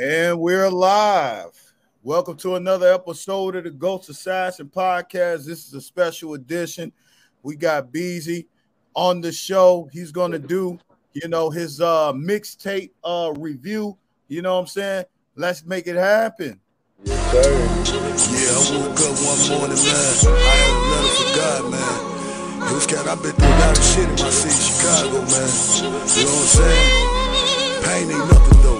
And we're live. Welcome to another episode of the Ghost Assassin podcast. This is a special edition. We got Beezy on the show. He's going to do, you know, his uh mixtape uh review. You know what I'm saying? Let's make it happen. Yeah, I woke up one morning, man. I had a for God, man. Was kind I've been through a lot of shit in my city, Chicago, man. You know what I'm saying? Pain ain't nothing, though.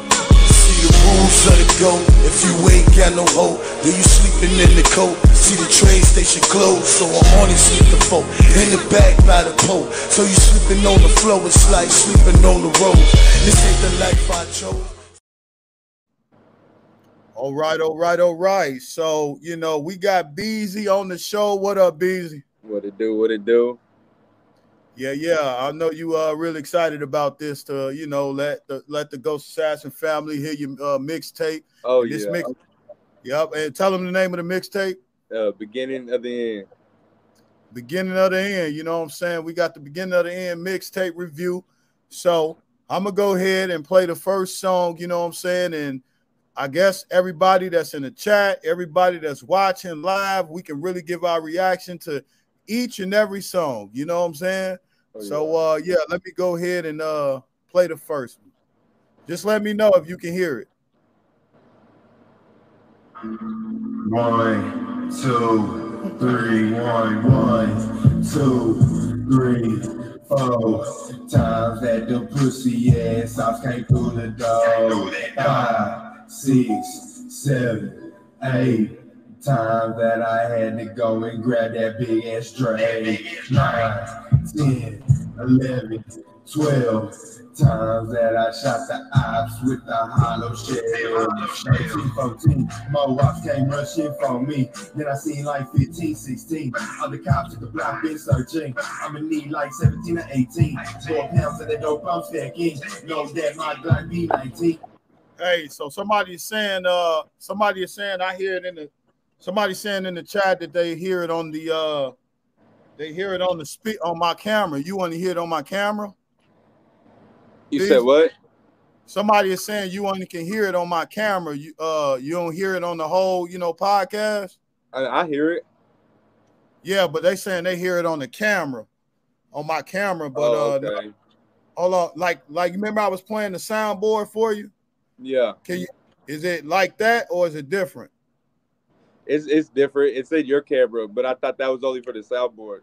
See the rules of the go. If you ain't got no hope, then you sleeping in the coat. See the train station closed, so I'm only sleeping folk. In the back by the pole. So you sleeping on the floor, it's like sleeping on the road. This ain't the life I chose. All right, all right, all right. So, you know, we got Beezy on the show. What up, Beezy? What it do? What it do? Yeah, yeah. I know you are really excited about this to, you know, let the let the Ghost Assassin family hear your uh, mixtape. Oh This yeah. mix, yep. And tell them the name of the mixtape. Uh, beginning of the end. Beginning of the end. You know what I'm saying? We got the beginning of the end mixtape review. So I'm gonna go ahead and play the first song. You know what I'm saying? And I guess everybody that's in the chat, everybody that's watching live, we can really give our reaction to each and every song. You know what I'm saying? Oh, So uh yeah, let me go ahead and uh play the first one. Just let me know if you can hear it. One, two, three, one, one, two, three, four. Times that the pussy ass off came through the door. Five, six, seven, eight. Times that I had to go and grab that big ass tray. Nine, ten, eleven, twelve. Times that I shot the ops with the hollow shell. 13, 14, more ops came rushing for me. Then I seen like 15, 16. Other cops at the block been searching. I'ma need like 17 or 18. Four pounds of that dope I'm stacking. Know that my gun be 19. Hey, so somebody is saying uh somebody is saying I hear it in the somebody saying in the chat that they hear it on the uh they hear it on the speak on my camera. You want to hear it on my camera? You These- said what? Somebody is saying you only can hear it on my camera. You uh you don't hear it on the whole, you know, podcast. I, I hear it. Yeah, but they saying they hear it on the camera, on my camera. But oh, uh okay. hold on, like like you remember I was playing the soundboard for you? Yeah, Can you is it like that or is it different? It's it's different. It said your camera, but I thought that was only for the soundboard.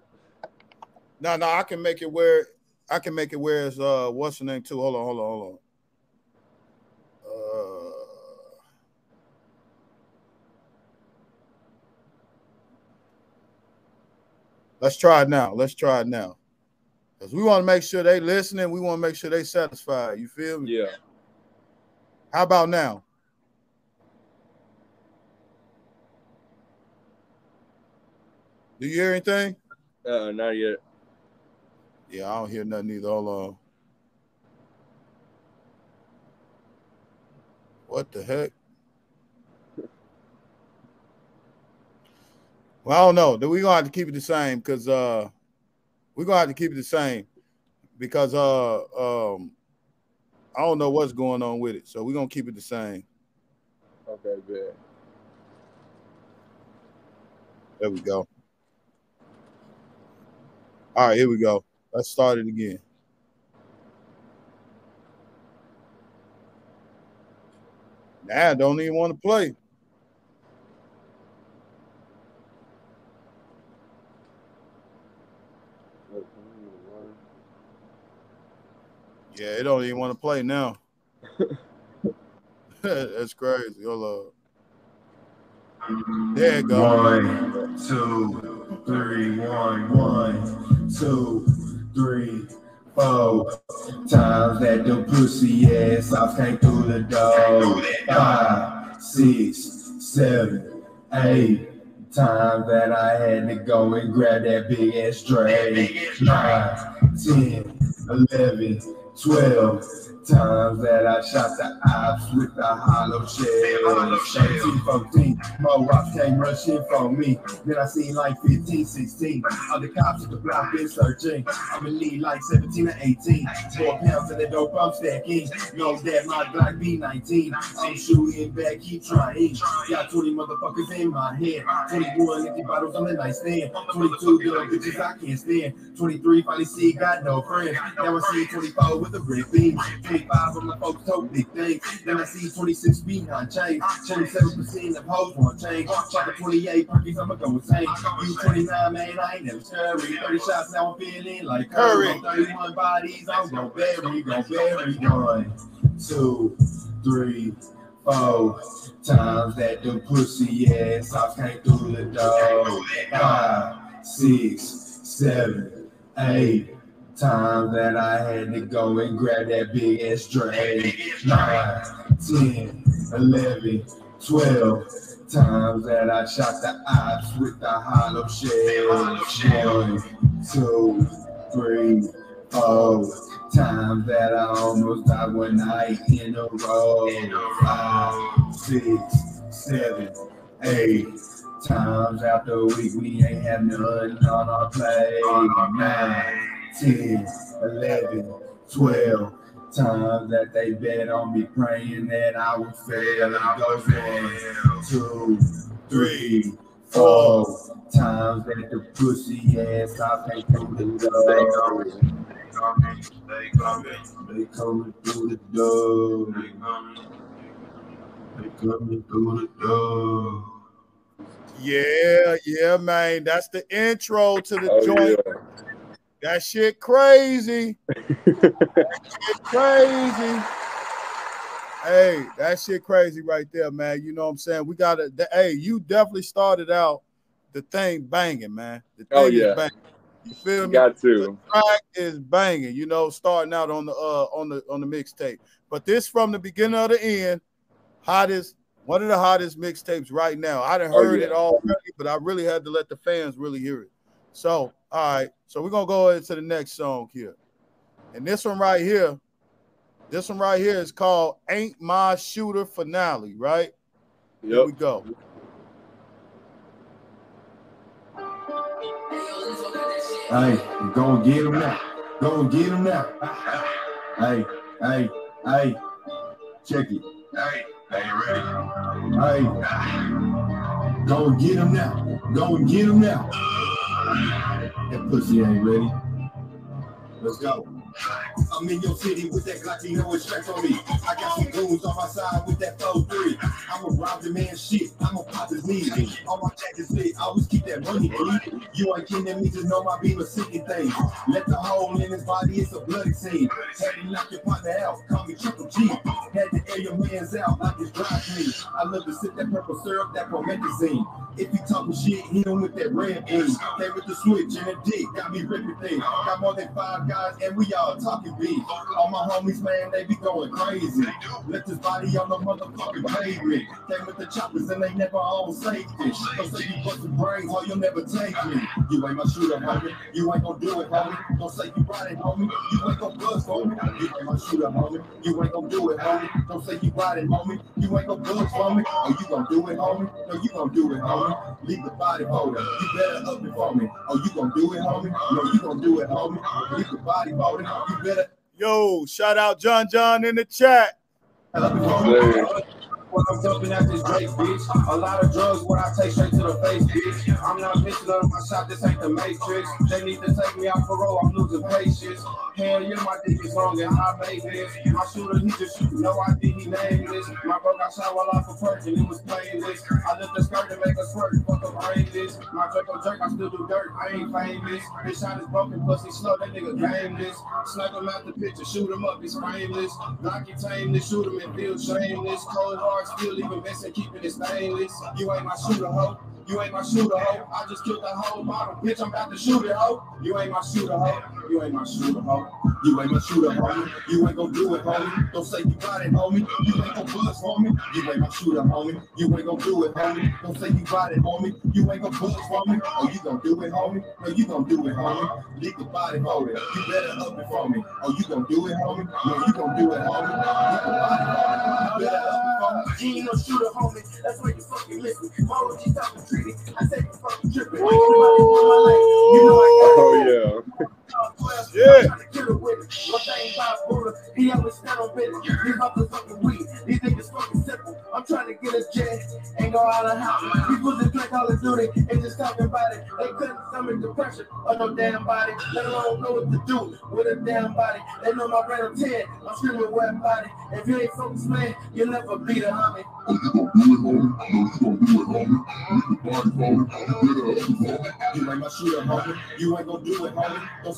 No, no, I can make it where I can make it where it's uh what's the name too? Hold on, hold on, hold on. Uh let's try it now. Let's try it now. Because we want to make sure they listening, we want to make sure they satisfied. You feel me? Yeah. How about now? Do you hear anything? Uh, not yet. Yeah, I don't hear nothing either. Hold on. What the heck? Well, I don't know. We're gonna have to keep it the same because uh we're gonna have to keep it the same because uh um I don't know what's going on with it. So we're gonna keep it the same. Okay, good. There we go. All right, here we go. Let's start it again. Nah, I don't even want to play. Yeah, it don't even want to play now. That's crazy. Hold up. There you go. One, two, three, one, one, two, three, four. Times that the pussy ass off came through the door. Five, six, seven, eight. Times that I had to go and grab that big ass tray. Nine, ten, eleven, twelve. Times that I shot the ops with the hollow shell. 13, 14, more ops came rushing for me. Then I seen like 15, 16. Other cops at the block been searching. I'm in need like 17 or 18. Four pounds of the dope I'm stacking. Know that my Glock B19. I'm shooting back, keep trying. Got 20 motherfuckers in my head. 21 empty bottles on the nightstand. 22 little bitches I can't stand. 23 finally see got no friends. Now I see 24 with a red beam. 25 of my folks told big things. Then I see 26 behind chains. 27% of hoes want change. Fuck 28 perkies, I'ma go insane. You 29, man, I ain't never scurry. 30 shots, now I'm feeling like Curry. 31 bodies, I'm gon' bury, gon' bury. One, two, three, four times that the pussy ass I came through the door. Five, six, seven, eight times that I had to go and grab that big ass drag. Nine, ten, eleven, twelve times that I shot the ops with the hollow shell. One, two, three, four times that I almost died one night in a row. Five, six, seven, eight times after a week we ain't have none on our plate. Nine, 10, 11, 12 times that they bet on me praying that I would fail. It goes one, two, three, four times that the pussy ass I can't through the door. They coming, they coming through the door. They coming, they coming through the door. Yeah, yeah, man. That's the intro to the Oh, joint. yeah. That shit crazy. that shit crazy. Hey, that shit crazy right there, man. You know what I'm saying? We gotta hey, you definitely started out the thing banging, man. The thing Oh, is yeah. banging. You feel You me? got to. The track is banging, you know, starting out on the uh on the on the mixtape. But this from the beginning of the end, hottest, one of the hottest mixtapes right now. I done Oh, heard yeah. it all, but I really had to let the fans really hear it. So, all right, so we're gonna go into the next song here. And this one right here, this one right here is called Ain't My Shooter Finale, right? Yep. Here we go. Hey, go and get him now. Go and get him now. Hey, hey, hey. Check it. Hey, hey, ready? Hey. Go and get him now. Go and get him now. That pussy ain't ready. Let's go. I'm in your city with that you know it's straight on me. I got some goons on my side with that 4-3. I'ma rob the man shit. I'ma pop his knees. On my jacket lit. I always keep that money, bleed. You ain't kidding me, just know my beam a sinking thing. Let the hole in his body, it's a bloody scene. Had to knock your partner out, call me Triple G. Had to air your man's out like it's dry clean. I love to sip that purple syrup, that promethazine. If he talking shit, hit him with that red beam. Came with the switch and the dick, got me ripping things. Got more than five guys, and we all talking beef. All my homies, man, they be going crazy. Left his body on the motherfucking pavement. Came with the choppers, and they never all safety. Don't say you bustin' brains, or you'll never take me. You ain't my shooter, homie. You ain't gonna do it, homie. Don't say you ride it, homie. You ain't gonna homie. You ain't my shooter, homie. You ain't gonna do it, homie. Don't say you ride it, homie. You ain't gonna homie. Oh, you gonna do it, homie? No, you gonna do it, homie. Leave the body holder. You better up it for me. Oh, you gonna do it, homie? No, you gonna do it, homie. Leave the body holder. Yo, shout out John John in the chat. When I'm dumping at this Drake, bitch. A lot of drugs, what I take straight to the face, bitch. I'm not missing of my shot, this ain't the Matrix. They need to take me out parole, I'm losing patience. Hell yeah, my dick is long and I made this. My shooter, he just shoot, no ID, he named this. My bro got shot while off a perk and it was this. I lift the skirt to make a squirt, fuck up brainless. My Draco jerk, I still do dirt, I ain't famous. This shot is broken, pussy slow, that nigga gameless. Snipe him out the picture, shoot him up, he's frameless. Knock tame, tameless, shoot him and feel shameless. Cold hard, still even and keeping it stainless. You ain't my shooter, hoe. You ain't my shooter, ho. I just killed the whole bottle. Bitch, I'm about to shoot it, ho. You ain't my shooter, ho. You ain't my shooter, ho. You ain't my shooter, homie. You ain't gonna do it, homie. Don't say you got it, homie. You ain't gonna buzz, homie. You ain't my shooter, homie. You ain't gonna do it, homie. Don't say you got it, homie. You ain't gonna buzz, homie. Oh, you gonna do it, homie? No, you gonna do it, homie. Leave the body hold it. You better up it for me. Oh, you gonna do it, homie? No, you gonna do it, homie. Leave the body hold it. You better up it for me. You ain't no shooter, homie. That's why you fucking listen. Follow G talking treaty. I say you fucking tripping. Anybody want my life? You know I got Oh yeah. Yeah. One thing bipolar, he always stand on business. These motherfucking weed, these fucking simple. I'm trying to get a jet, ain't go out of house. People just play Call of Duty and just talking about it. They couldn't summon depression on no damn body. Let alone know what to do with a damn body. They know my brain of I'm screaming wet body. If you ain't focused, man, you'll never be the homie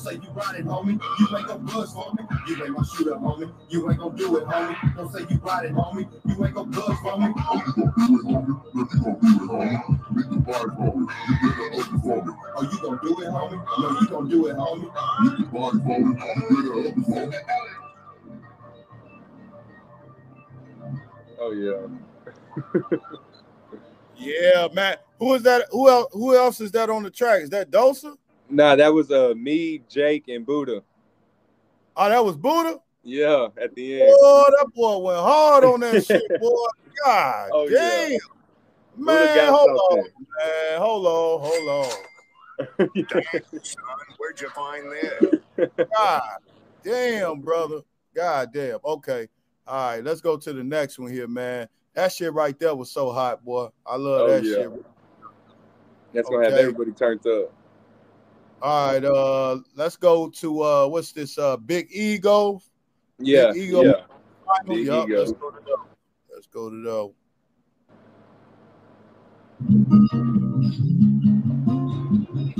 say you ride it, homie. You ain't gon' buzz for me. You ain't gon' shoot up, homie. You ain't gon' do it, homie. Don't say you ride it, homie. You ain't gon' buzz for me. You gon' do it, homie. You gon' do it, homie. Make the body for me. You better up it for me. Oh, you gon' do it, homie. No, you gon' do it, homie. Make the body for me. You better up it for me. Oh yeah. yeah, Matt. Who is that? Who else? Who else is that on the track? Is that Dosa? Nah, that was uh me, Jake, and Buddha. Oh, that was Buddha. Yeah, at the end. Boy, that boy went hard on that shit, boy. God Oh, damn. Buddha Man, got hold on, man. Hold on, hold on. Where'd you find this? God damn, brother. God damn. Okay. All right, let's go to the next one here, man. That shit right there was so hot, boy. I love Oh, that yeah. shit. That's gonna have everybody turned up. All right, uh, let's go to uh what's this? Uh Big Ego. Yeah, Ego. yeah. Big Yup, Ego. Let's go to that. Let's go to that.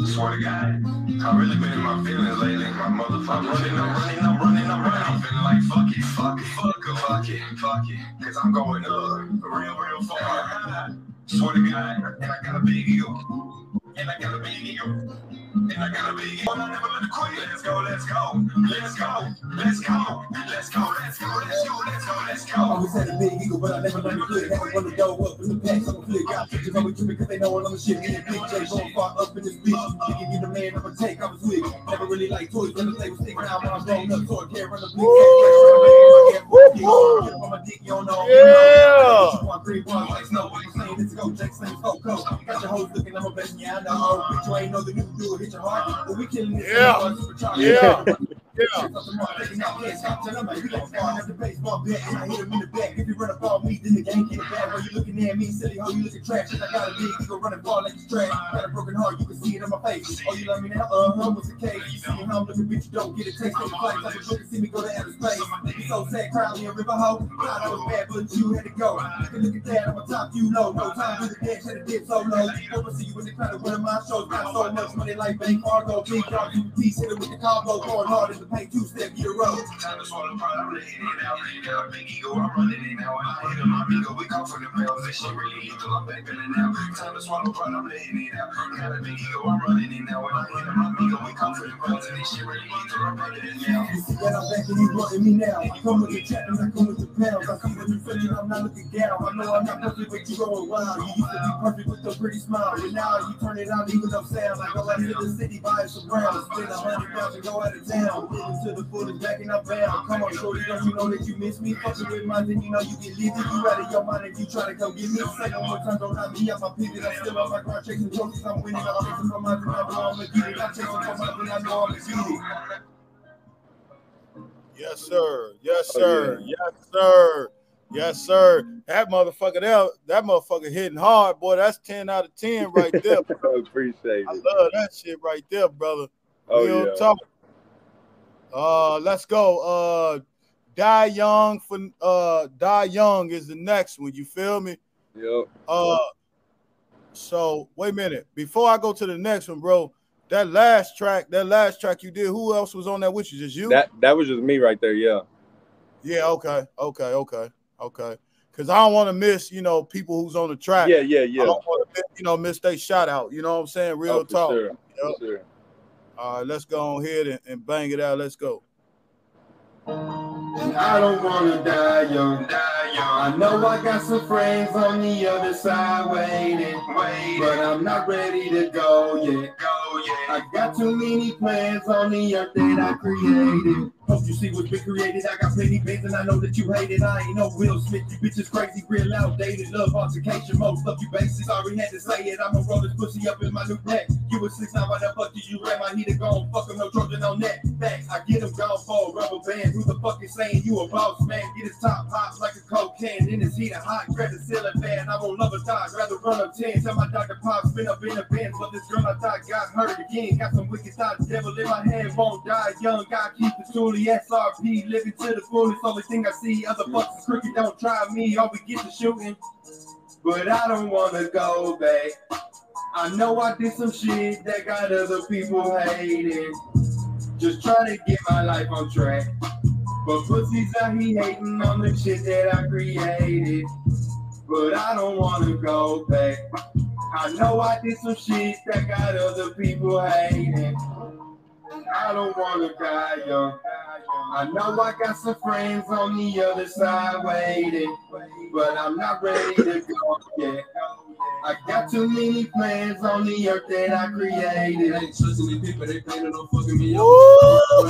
Swear to God, I've really been in my feelings lately. My motherfucker running, I'm running, I'm running, I'm running. I'm feeling like fuck it, fuck it, fuck it, fuck it, fuck it. Cause I'm going up real, real far. Swear to God, and I got a big ego. And I got a big ego. And I got a big ego. And I never let it quit. Let's go, let's go, let's go, let's go, let's go, let's go, let's go, let's go, let's go. I always had a big ego, but I never let me quit. Had to run the door up in the packs, I'm a flick. Got pictures on me tripping because they know I'm a shit. Me and Big J going far up in this bitch. Thinking you the man I'ma take, I was with. Never really liked toys, when they was sticking out when I was growing up. So I can't run the blink. Yeah. Three, one, like snow. I'm saying it's a go, Jake, same Coco. Got your hoes looking, I'm a best, yeah, I know. Bitch, you ain't know the new do it, hit your heart. But we this. Yeah. Yeah. Yeah. If you run up on me, then the game get bad. While you looking at me, silly hoe, you looking trash. I got a big ego running ball like it's trash. Got a broken heart, you can see it on my face. Oh, you love me now? Uh huh. What's the case? You see me home, looking bitch, you don't get a taste of the flight. Like a and see me go to outer space. You so sad, crying a river hoe. God, I was bad, but you had to go. Look at look at that, I'm on top, you know. No time to the dance, had to dip so low. I see you in the crowd of of my shows. Got so much money like Bank Fargo, big dog, hit it with the combo, going hard paint, two step, get road. Time to swallow pride, I'm letting it out. Got a big ego, I'm running it now. And I hit on my ego, we come for the bells. This shit really lethal, I'm back feeling now. Time to swallow pride, I'm letting it out. Got a big ego, I'm running it now. And I hit on my ego, we come for the bells. And this shit really lethal, I'm running it now. You see that I'm back and you wanting me now. I come with the chat and I come with the pounds. I see what you feeling, I'm not looking down. I know I'm not perfect, but you going wild. You used to be perfect with a pretty smile. But now you turn it on, even no sound. I go out to the city, buy some rounds. Spend a hundred pounds and go out of town. Living to the fullest, back and I'm bound. Come on, shorty, don't you know that you miss me? Fucking with mine, then you know you get living. You out of your mind if you try to come get me. Second one time, don't have me. I'm pivot, I'm still on my grind, chasing trophies. I'm winning, I'm chasing for my dream. I know I'm gonna get it. I'm chasing for my dream, I know I'm gonna get it. Yes, sir. Yes, Oh, sir. Yes, sir. Yes, sir. That motherfucker there, that motherfucker hitting hard, boy. That's 10 out of 10 right there. I appreciate I it. love that shit right there, brother. Oh Real yeah. talk. Uh, let's go. Uh, Die Young for uh, Die Young is the next one. You feel me? Yep. Uh, so wait a minute. Before I go to the next one, bro, that last track, that last track you did, who else was on that with you? Just you? That that was just me right there. Yeah. yeah. Okay. Okay. Okay. Okay. Because I don't want to miss, you know, people who's on the track. Yeah. Yeah. I Yeah. don't want to, you know, miss their shout out. You know what I'm saying? Real Oh, talk. Sure. Yep. For sure. All right, let's go on here and, and bang it out. Let's go. And I don't wanna die young. I know I got some friends on the other side waiting, waiting. but I'm not ready to go yet. I got too many plans on the earth that I created. Hope you see what we created. I got plenty bands and I know that you hate it. I ain't no Will Smith. You bitches crazy, real outdated. Love altercation, most of you basics already had to say it. I'ma roll this pussy up in my new pack. You was six nine, why the fuck did you ram my heater gone? Fuck 'em, no Trojan on that. Facts, I get him gone for a rubber band. Who the fuck is saying you a boss man? Get his top pops like a coke can. In his heater hot, grab the ceiling fan. I won't love a dog, rather run up 10. Tell my doctor pop, spin up in a band. But this girl I thought got hurt again. Got some wicked thoughts, devil in my head, won't die young. Gotta keep the truly SRP, living to the fullest. Only thing I see, other fucks is crooked, don't try me. All we get to shooting. But I don't wanna go back. I know I did some shit that got other people hating. Just trying to get my life on track. But pussies out here hating on the shit that I created. But I don't wanna go back. I know I did some shit that got other people hating. I don't wanna die young. I know I got some friends on the other side waiting, but I'm not ready to go yet. I got too many plans on the earth that I created. ain't trusting these people, they planning on fucking me up. Oh,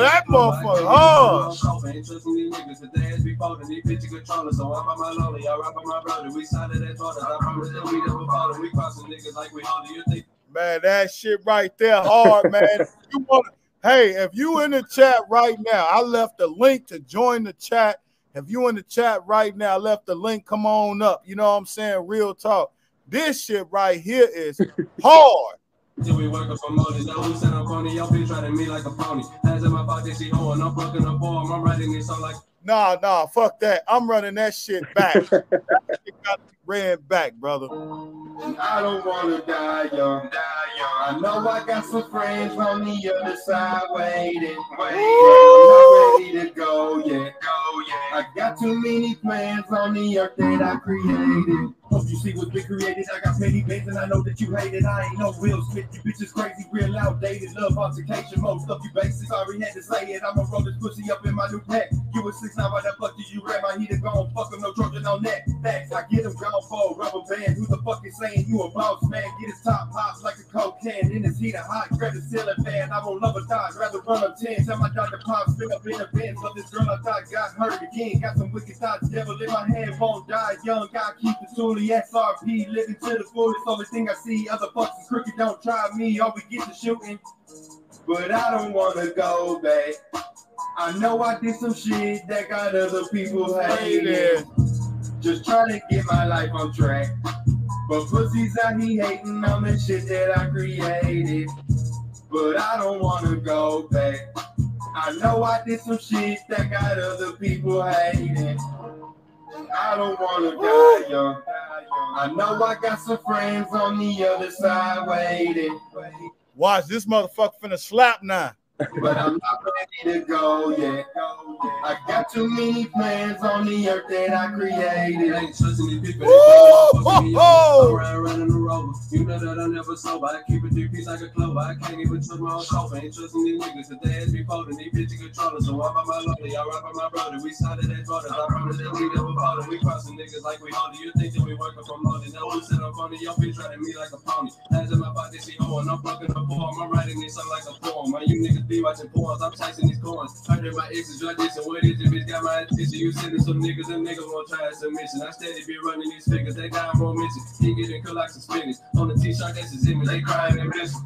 that motherfucker hard. Ain't trusting these niggas, but they ass be folding, these bitches controllers. So I'm by my lonely, I rap by my brother. We signed it as brothers. I promise that we never falling. We crossing niggas like we holding. You think Man, that shit right there hard, man. You want hey, if you in the chat right now, I left the link to join the chat. If you in the chat right now, I left the link. Come on up. You know what I'm saying? Real talk. This shit right here is hard. Till we working for money, no we send a pony, y'all be trying me like a pony. Hands in my pocket, she hoeing, I'm fucking a I'm writing this song like Nah, nah, fuck that. I'm running that shit back. that shit got to be ran back, brother. I don't wanna die young. I know I got some friends on the other side waiting, but I'm not ready to go yet. I got too many plans on the earth that I created. Hope you see what's been created. I got many bands and I know that you hate it. I ain't no real Smith. You bitches crazy, real outdated. Love altercation. Most of you basics already had to say it. I'ma roll this pussy up in my new pack. You was six nine, why the fuck did you ram my heater gone? Fuck 'em, no Trojan on that. Facts, I get him gone for a rubber band. Who the fuck is saying you a boss man? Get his top pops like a coke can. In his heater hot, grab the ceiling fan. I won't love a dog, rather run up 10. Tell my doctor pop, spin up in a band. But this girl I thought got hurt again. Got some wicked thoughts, devil in my head, won't die young. Gotta keep the truly SRP, living to the fullest. Only thing I see, other fucks is crooked, don't try me. All we get to shooting. But I don't wanna go back. I know I did some shit that got other people hating. Just trying to get my life on track. But pussies out here hating on the shit that I created. But I don't wanna go back. I know I did some shit that got other people hating. I don't wanna die young. I know I got some friends on the other side waiting. Watch this motherfucker finna slap now. But I'm not ready to go yet. I got too many plans on the earth that I created. ain't trusting these people, Woo! they planning on fucking me Ho, ho! Rover. You know that I never sober. I keep it three piece like a clover. I can't even trust my own chauffeur. Ain't trusting these niggas, cause they ass be folding. These bitches controllers. So I'm by my lonely, I rap by my brother. We it as brothers. I promise that we never falling. We crossing niggas like we holding. You think that we working for money? No, we sit up on the y'all bitch riding me like a pony. Hands in my pocket, she hoeing. I'm fucking a form. I'm writing this song like a poem. Man, you niggas be watching porns. I'm chasing these coins. Heard that my exes drug this and what is it? Bitch got my attention. You sending some niggas and niggas won't try a submission. I steady be running these figures. They got more mission. He getting cool some On the t-shirt, that's his image. They crying and missing.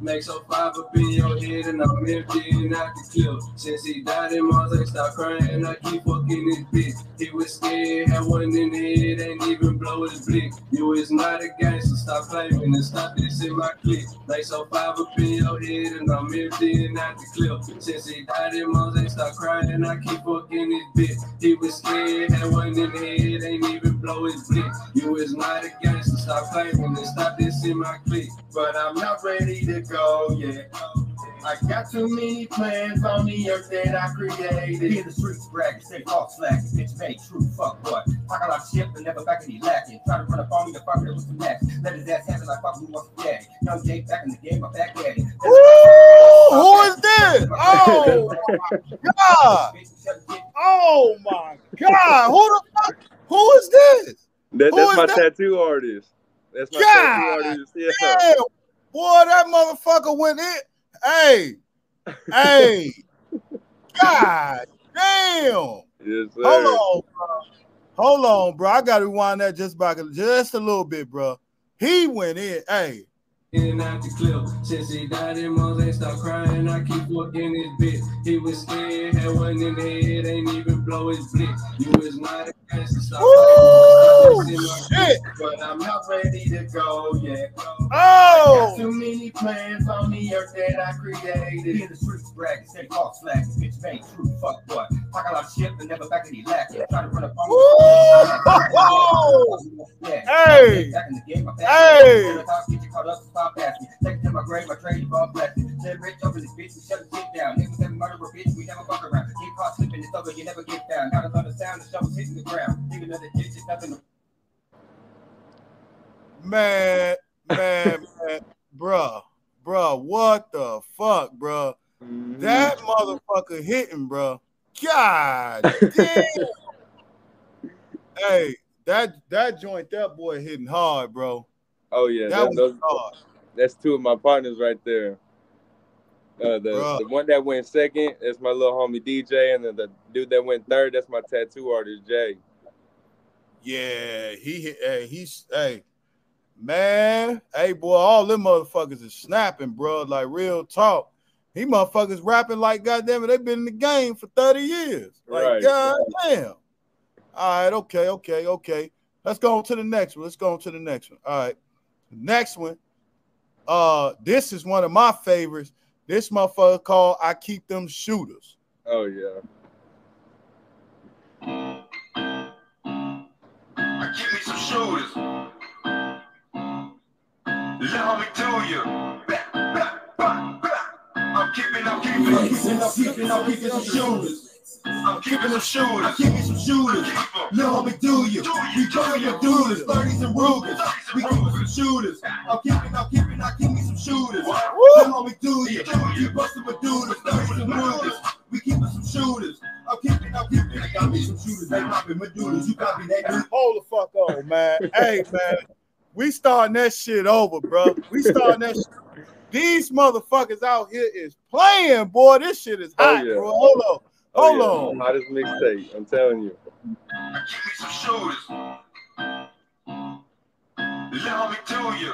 Make so five up in your head and I'm empty and I can kill. Since he died in Mars, I stop crying and I keep fucking this bitch. He was scared, had one in the head, ain't even blow his blick. You is not a gangster, stop claiming and stop this in my clique. Make so five up in your head and I'm empty and I can clear. Since he died in Mars, I stop crying and I keep fucking this bitch. He was scared, had one in the head, ain't even blow his blick. You is not a gangster, stop claiming and stop this in my clique. But I'm not ready to go yet. I got too many plans on the earth that I created. In the streets, bragging, say false slack, bitch made true fuck what? Talk a lot of shit, but never back any lacking. Try to run up on me, the fucker that was the next. Let his ass have it like fuck who wants to daddy. Young Jake back in the game, I'm back at it. Ooh, who is this? Oh my god! Oh my god! Who the fuck? Who is this? That, that's is my that? tattoo artist. That's my God tattoo artist. Yeah. Damn, boy, that motherfucker went in. Hey, hey, god damn! Yes, sir. Hold on, bro. Hold on, bro. I gotta rewind that just back just a little bit, bro. He went in. Hey, and out the clip. Since he died, him Mose ain't stop crying. I keep working his bit. He was scared, had one in the head, ain't even blow his blick. You is not a gangster, stop Woo! fighting. shit! But I'm not ready to go yet. Oh! Got Oh, too many plans on the earth that I created. In the streets, bragging, say false slack, bitch made true fuck what? Talk a lot of shit, but never back any lack. Try to run up on Woo! me. Hey! Back in the game, I'm back. Hey! When the talk get you caught up, stop asking. Take it to my grave, I trade you for a blessing. Said rich over this bitch, we shut the shit down. Niggas never murder a bitch, we never fuck around. Get caught slipping, it's over, you never get found. Got another sound, the shovel's hitting the ground. Nigga, another ditch, it's nothing to man, man, man, bruh, bruh, what the fuck, bruh? Mhm. That motherfucker hitting, bruh. God damn. hey, that that joint, that boy hitting hard, bro. Oh yeah, That that, was those, hard. That's two of my partners right there. Uh, the, the one that went second, that's my little homie DJ, and then the dude that went third, that's my tattoo artist Jay. Yeah, he. Hey, he's hey, man. Hey, boy, all them motherfuckers is snapping, bro. Like real talk. He motherfuckers rapping like goddamn it. they've been in the game for thirty years. Like Right. god damn. All right, okay, okay, okay. Let's go on to the next one. Let's go on to the next one. All right, next one. Uh, this is one of my favorites. This motherfucker called "I Keep Them Shooters." Oh yeah. I give me some shooters. Let me do you. Back, back, back, back. I'm keeping, I'm keeping, I'm keeping, I'm keeping, I'm keeping some shooters. I'm keeping them shooters. I keep me some shooters. Let me do you. We keeping your doodles, 30s and Rugers. We keeping some shooters. I'm keeping, I'm keeping, I keep me some shooters. Let me do you. You busting with doodles, 30s and Rugers. We keeping some shooters. I'm keeping, I'm keeping, I got me some shooters. They popping with doodles. You copy that dude. Hold the fuck on, man. hey, man, we starting that shit over, bro. We starting that. Shit. These motherfuckers out here is playing, boy. This shit is Oh, hot, yeah. bro. Hold on, Oh, hold yeah. on. Hottest mixtape, I'm telling you. I keep me some shooters. Let me do you.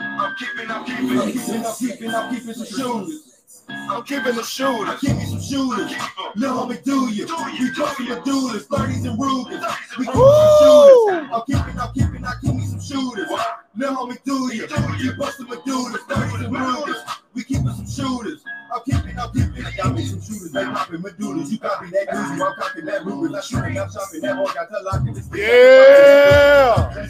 I'm keeping, I'm keeping, I'm keeping, I'm keeping, I'm keeping some shooters. I'm keeping the shooters. I keep me some shooters. Let me do you. You talking to doodles, 30s and Rugers. We keep some shooters. I'm keeping, I'm keeping, I keep me some shooters. Let me do you. You busting with doodles, 30s and Rugers. We keeping some shooters. I'm keeping, I'm keeping. I got me some shooters. They popping doodles. You copy that Uzi, I'm copying that Rugers. I shooting, I'm chopping that boy. Got to lock in bitch. Yeah.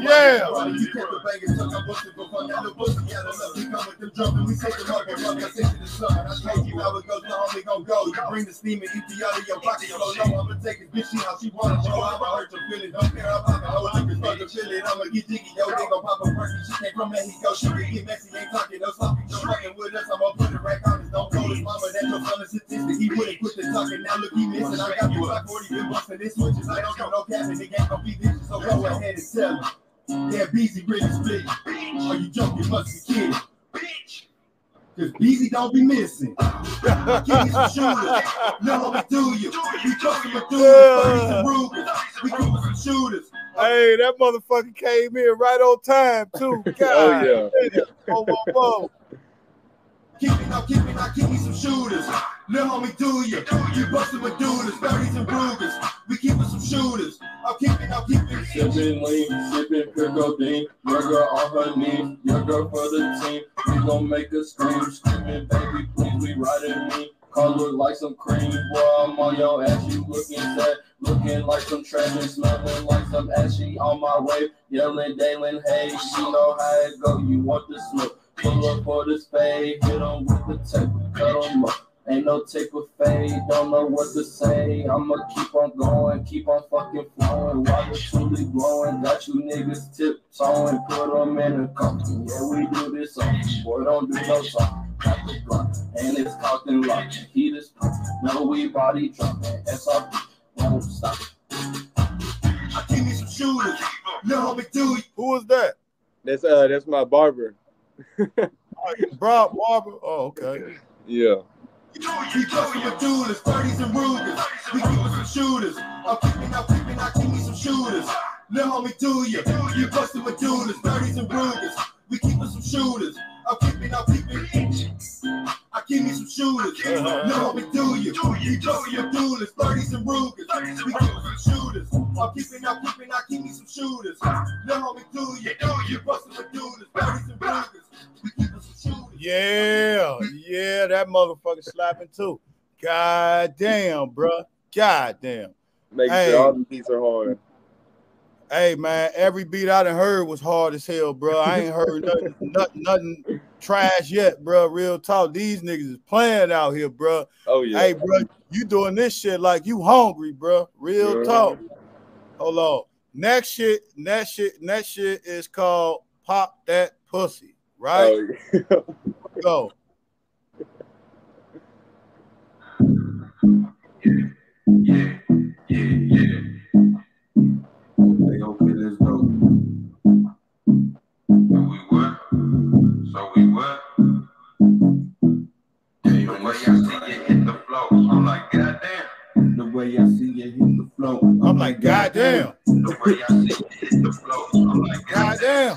Yeah. You kept the bangers, took a for fun. That little pussy yellow up. We come with them jumping. We take them up and run us into the sun. I told you how it goes, the homie gon' go. You bring the steam and eat the out of your pocket. So no, I'ma take it, bitch. She how she wanna show. I'ma hurt your feelings. Don't care about the whole niggas fuck the feeling. I'ma get jiggy. Yo, they gon' pop a perky. She came from Mexico. She can get messy. Ain't talking no sloppy. No with us. I'ma put it right on us. Don't call his mama. That's your son. statistic. He wouldn't quit the talking. Now look, he missing. I got you. I've already been busting this switches. I don't do no capping. The game gon' be vicious. So go ahead and tell him. Yeah, Beezy really split. Are you joking? Must be kidding. Cause Beezy don't be missing. Give me some shooters. No, we do you. You talking about doing Yeah. and Rugers. We keep some shooters. Hey, that motherfucker came in right on time too. God Oh, yeah. damn. Oh, whoa, whoa, whoa. Keeping up, keeping up, keep me some shooters. Let homie do you. You bustin' with doodles, 30s and Rugers. We keepin' some shooters. I'm keeping up, keeping Sippin' lean, sipping pure codeine. Your girl on her knees, your girl for the team. We gon' make her scream, screaming, baby, please, we riding me. Car look like some cream, boy, I'm on your ass, you looking sad, looking like some and smelling like some ashy on my way, yelling, Dalen, hey, she know how it go, you want the smoke. Pull up for the spade, hit 'em with the tape, cut 'em up. Ain't no tape of fade, don't know what to say. I'ma keep on going, keep on fucking flowing while it's truly glowing. Got you niggas tiptoeing, put 'em in a coffin. Yeah, we do this on boy, don't do no talking. Got the block, and it's cocked and locked. Heat is pumping, no we body dropping. SRP, won't stop. I give me some shooters. Lil homie do it. Who is that? That's uh that's my barber. Brock Barber. Oh, okay. Yeah. We bustin' with duelers, 30s and Rugers. We keep some shooters. I'm keeping, I'm keeping, I keep me some shooters. Lil homie do ya. You bustin' with duelers, 30s and Rugers. We keepin' some shooters. I'm keeping, I'm keeping. I keep me some shooters. Lil homie do ya. You bustin' with duelers, 30s and Rugers. We keepin' some shooters. I'm keeping, I'm keeping, I keep me some shooters. Lil homie do ya. You bustin' with duelers, 30s and Rugers. We keepin' some shooters. Yeah, yeah, that motherfucker slapping too. God damn, bruh. God damn. Make Hey. sure all the beats are hard. Hey man, every beat I done heard was hard as hell, bro. I ain't heard nothing, nothing, nothing trash yet, bro. Real talk. These niggas is playing out here, bro. Oh yeah. Hey, bro, you doing this shit like you hungry, bro. Real Yeah. talk. Hold on. Next shit, next shit, next shit is called Pop That Pussy, right? Oh, yeah. Go. Yeah. Way I see you hit the flow, I'm like, goddamn, The way I see you hit the flow, I'm like, goddamn.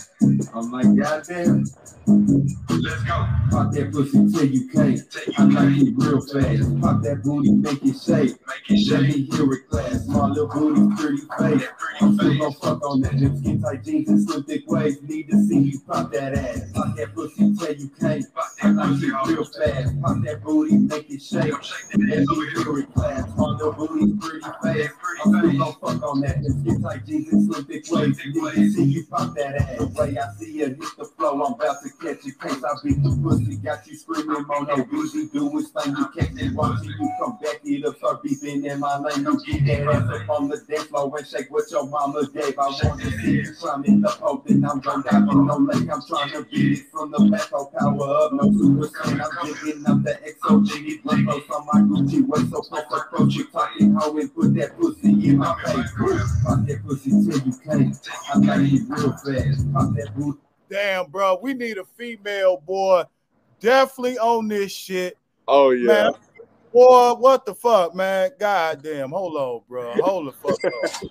I'm like, goddamn. Let's go. Pop that pussy till you can't. I like it real fast. Pop that booty, make it shake. Make it Let me hear it class. My little booty, pretty face. I'm still gon' fuck on that. Them skin tight jeans and slim thick waist. Need to see you pop that ass. Pop that pussy till you can't. I like it real fast. Pop that booty, make it shake. Let me hear it class. My little booty, pretty face. I'm still gon' fuck on that. Them skin tight jeans and slim thick waist. Need to see you pop that ass. I see it hit the flow, I'm about to catch it. Case I beat the pussy, got you screaming on no busy do his thing. You catch it, watching you come back it up, start beeping in my lane. You get that ass up on the dance floor and shake what your mama gave. I want to see you climbing the pole, then I'm gonna dive no lake. I'm trying to beat it from the back, oh power up, no super saiyan. I'm digging up the XOG, blunt on my Gucci waist, so close approach you, talking hoe and put that pussy in my face. Pop that pussy till you can't. I like it real fast. Pop that booty. Damn, bro. We need a female boy definitely on this shit. Oh yeah. Man, boy, what the fuck, man? God damn. Hold on, bro. Hold the fuck on.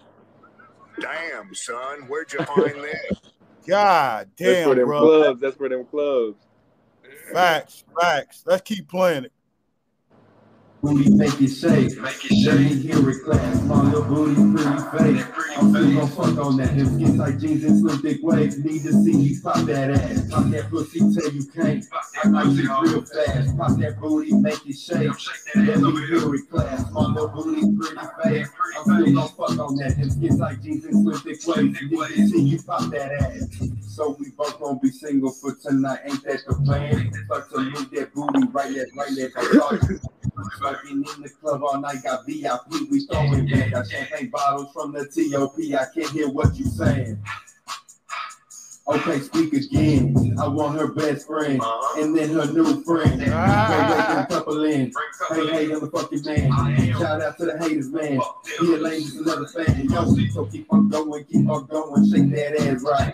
Damn, son, where'd you find this? God That's for damn, them bro. clubs. That's for them clubs. Facts, facts. Let's keep playing it. Booty make it shake. Make it Let me hear it clap. My little booty pretty fake. I'm still gon' fuck on that. Them skin tight jeans and slim thick waist. Need to see you pop that ass. Pop that pussy till you can't. I like it real fast. Pop that booty, make it shake. Let me hear it clap. My little booty pretty fake. I'm still gon' fuck on that. Them skin tight jeans and slim thick waist. Need to see you pop that ass. So we both gon' be single for tonight. Ain't that the plan? Start to move that booty right there, right there. Fucking in the club all night, got VIP, we throwing back. Got champagne bottles from the TOP, I can't hear what you saying. Okay, speak again. I want her best friend, and then her new friend. Them couple in. Hey, hey, I'm the fucking man. Shout out to the haters, man. Be a lady, just another fan. Yo, so keep on going, keep on going, shake that ass right.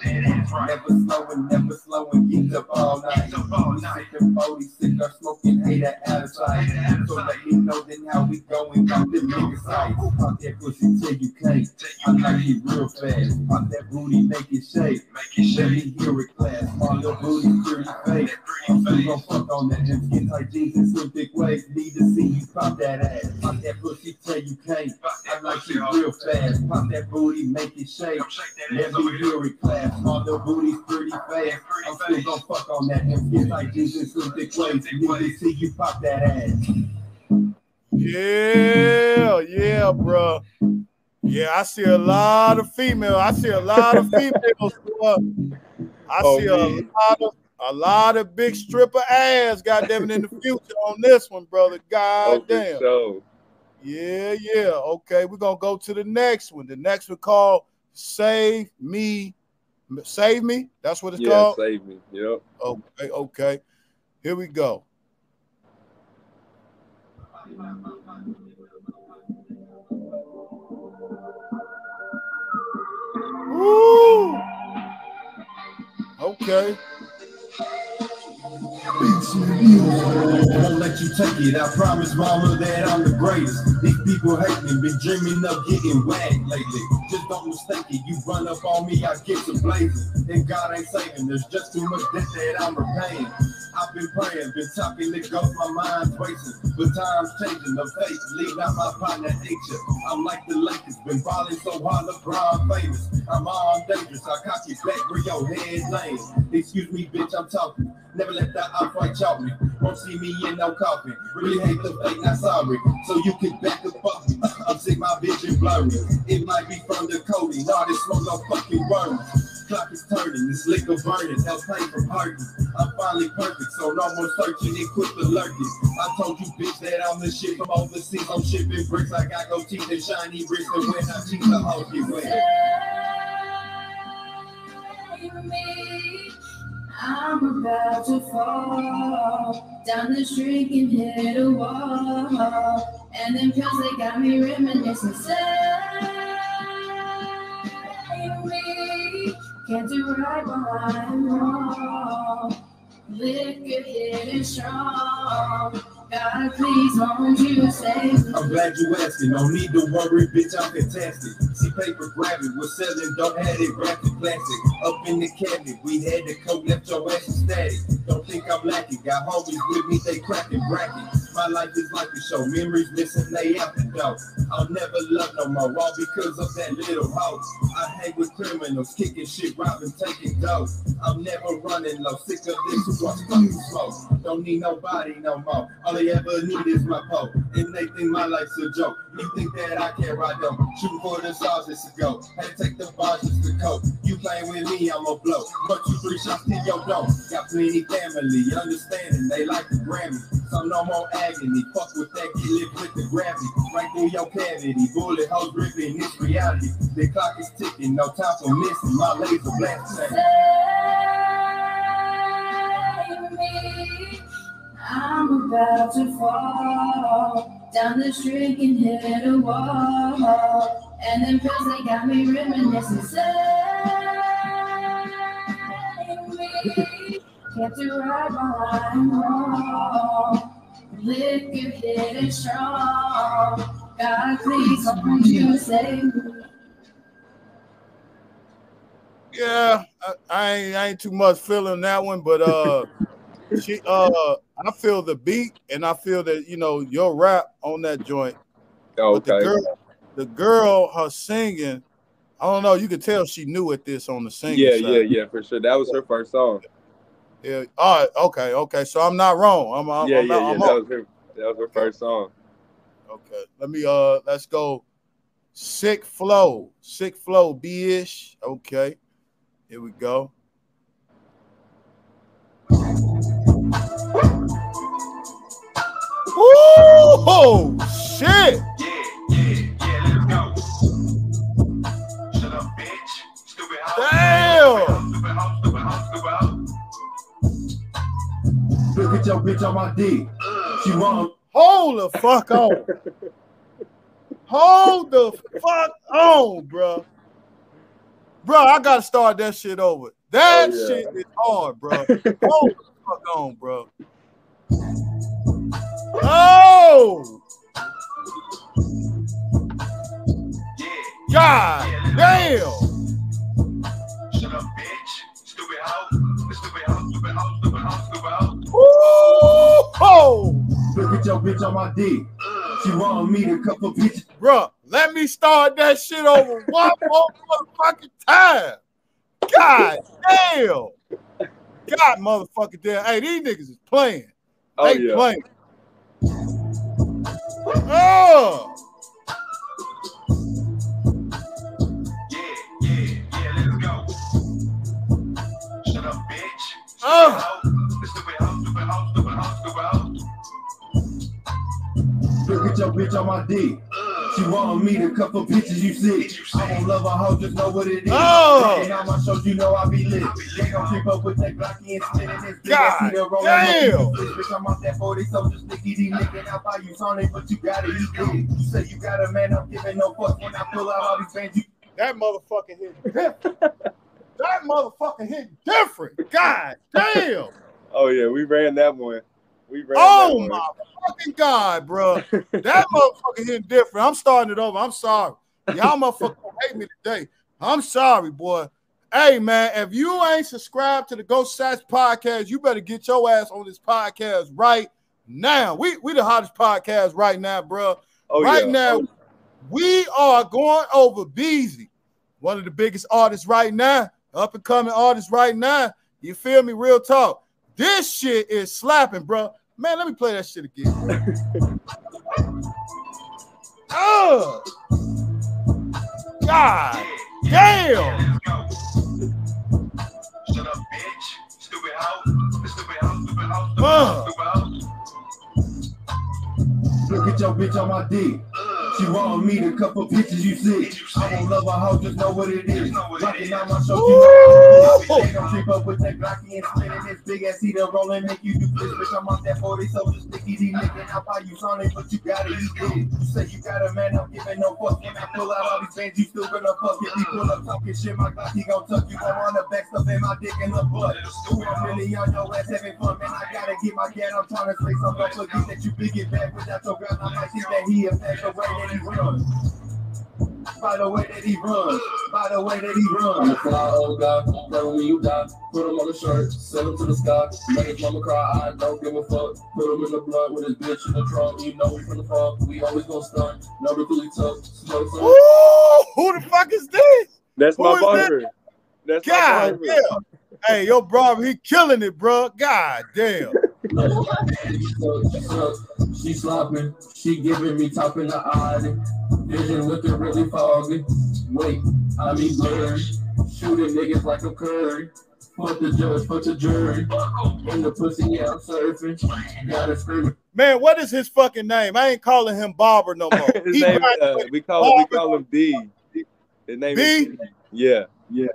Never slowing, never slowing, get up all night. We sipping 40, sick or smoking, hater out of sight. So let me know then how we going, got them niggas sight. Pop that pussy till you can't. I like it real fast. Pop that booty, make it shake. Let me hear it class. My little booty pretty fake. I'm still gon' fuck on that. Them skin tight jeans and slim thick waist. Need to see you pop that ass. Pop that pussy till you can't. I like it real fast. Pop that booty, make it shake. Let me hear it class. My little booty's pretty fast. I'm still gon' fuck on that. Them skin tight jeans and slim thick waist. Need to see you pop that ass. Yeah, yeah, bro. Yeah, I see a lot of female. I see a lot of females. I Oh, see a lot of a lot of big stripper ass, goddamn it, in the future on this one, brother. Oh, God for damn. sure. Yeah, yeah. Okay, we're gonna go to the next one. The next one called Save Me. Save Me. That's what it's Yeah, called. save me. Yep. Okay, okay. Here we go. Woo! Okay. Won't let you take it. I promise, mama, that I'm the greatest. These people hate me, been dreaming of getting whacked lately. Just don't mistake it. You run up on me, I get some blazing. And God ain't saving. There's just too much debt that I'm repaying. I've been praying, been talking to God, my mind's racing. But time's changing, the fate, leave out my partner nature. I'm like the Lakers, been balling so hard, LeBron famous. I'm on dangerous, I cock it back where your head laying. Excuse me, bitch, I'm talking. Never let that outright chop me. Won't see me in no coffin. Really hate the fake, not sorry. So you can back up off me. I'm sick, my vision blurry. It might be from the codeine. Nah, this smoke no fucking worms. Clock is turning, this liquor burning, hell pain from hurting. I'm finally perfect, so no more searching and quit the lurking. I told you, bitch, that I'm the shit from overseas. I'm shipping bricks, I got gold teeth and shiny bricks, and when I cheat, the hoes get wet. Save me. I'm about to fall down the street and hit a wall. And then pills they got me reminiscing. Save me. Can't do right while I'm wrong. Liquor hitting strong. God, please won't you save me? I'm glad you asking. No need to worry, bitch. I'm fantastic. See paper grabbing, we're selling, don't have it graphic plastic. Up in the cabinet, we had the coat, left your ass static. Don't think I'm lacking. Got homies with me, they cracking bracket. My life is like a show, memories missing, they out the door. I'll never love no more, all because of that little hoe. I hang with criminals, kicking shit, robbing, taking dough. I'm never running low, sick of this, who fucking smoke. Don't need nobody no more. They ever need is my pole. And they think my life's a joke. You think that I care, I don't. Shoot for the stars, it's a go. To take the bars just to cope. You playing with me, I'm a blow. But you three shots to your dome. Got plenty family, understanding, they like the Grammy. So no more agony. Fuck with that, get lit with the gravity. Right through your cavity. Bullet holes ripping, it's reality. The clock is ticking, no time for missing. My laser blast. Save me. I'm about to fall down the street and hit a wall. And then pills they got me reminiscing. Save me. Can't do right while I'm wrong. Liquor hitting strong. God, please won't you save me? Yeah, I, I ain't I ain't too much feeling that one, but uh she uh I feel the beat and I feel that you know your rap on that joint. But the girl, the girl, her singing, I don't know. You could tell she knew at this on the singing. Yeah, side. yeah, yeah, for sure. That was her first song. yeah. All right, okay, okay. So I'm not wrong. I'm, I'm Yeah, I'm yeah, not, yeah. I'm That was her. That was her first song. Okay, let me uh let's go. Sick flow, sick flow, B ish. Okay, here we go. Oh shit! Yeah, yeah, yeah, let's go. Shut up, bitch. Stupid. Damn! Stupid hoe, stupid hoe, stupid hoe. Look at your bitch on my dick. She want Hold the fuck on. Hold the fuck on, bro. Bro, I gotta start that shit over. That Oh, yeah. shit is hard, bro. Hold the fuck on, bro. Oh! God damn! shut up, bitch. Stupid hoe. Stupid hoe, stupid hoe, stupid hoe, stupid hoe. Woo! Oh! Look at your bitch on my dick. She want me to couple bitches. Bro, let me start that shit over one more motherfucking time. God damn! God motherfucking damn. Hey, these niggas is playing. Oh they yeah. playing. Oh! Yeah, yeah, yeah, let's go. Shut up, bitch. Shut oh! Bitch, on D dick. She want me to cuff her bitches, you sick. I don't love a hoe, just know what it is. Oh. And on my shows, you know I be lit. They gon' keep up with that Glocky and spinning this big God ass heater rolling damn. Bitch, bitch, I'm off that 40, so just sticky D licking out by you, Sonic, but you gotta eat it. You say you got a man, I'm giving no fuck when I pull out all these bands. You That motherfucker hit different. that motherfucker hit different. God damn. Oh yeah, we ran that one. We ran Oh my fucking god, bro. That motherfucker hit different. I'm starting it over. I'm sorry. Y'all motherfuckers hate me today. I'm sorry, boy. Hey man, if you ain't subscribed to the Ghost Assassin podcast, you better get your ass on this podcast right now. We we the hottest podcast right now, bro. Oh right yeah. now, Oh, we are going over Beezy, one of the biggest artists right now, up and coming artists right now. You feel me? Real talk. This shit is slapping, bro. Man, let me play that shit again. oh, God damn. Shut up, bitch. Stupid hoe. Stupid hoe. Stupid hoe. Uh. Stupid hoe. Look at your bitch on my dick. She want me to her bitches, you sick. I don't love a hoe, just know what it is. Rocking on my show, you know. They gon' creep up with that Glocky and spinning this big ass heater rolling, make you do flips. Bitch, I'm off that 40, so just sticky D licking out by you, Sonic, but you gotta eat it. You say you got a man, I'm giving no fuck. When I pull out all these bands, you still gonna fuck. If you pull up talking shit, my Glocky gon' tuck you. Gon' run the back stuff in my dick in the butt. Ooh, I'm really on your ass having fun, man. I gotta get my gat. I'm trying to say something. Don't forget that you big and bad without your gun. I might think that he affect the way that he runs. By the way that he runs, by the way that he I'm a fly old guy, never when you die. Put him on a shirt, send him to the sky. Make his mama cry, I don't give a fuck. Put him in the blood with his bitch in the trunk. You know we from the fuck, we always gonna stunt. Never really tough, smoke some. Ooh, who the fuck is this? That's Who my is that? barber. That's God my barber. damn. Hey, yo, bro, he killing it, bro. God damn. She slopping, she giving me top in the eye. Vision looking really foggy. Wait, I be blurry. Shooting niggas like I'm Curry. Fuck the judge, fuck the jury. In the pussy, yeah, I'm surfing. Gotta scream. Man, what is his fucking name? I ain't calling him Barber no more. His He name, uh, we call him, we call him D. His name D? is D. Yeah, yeah.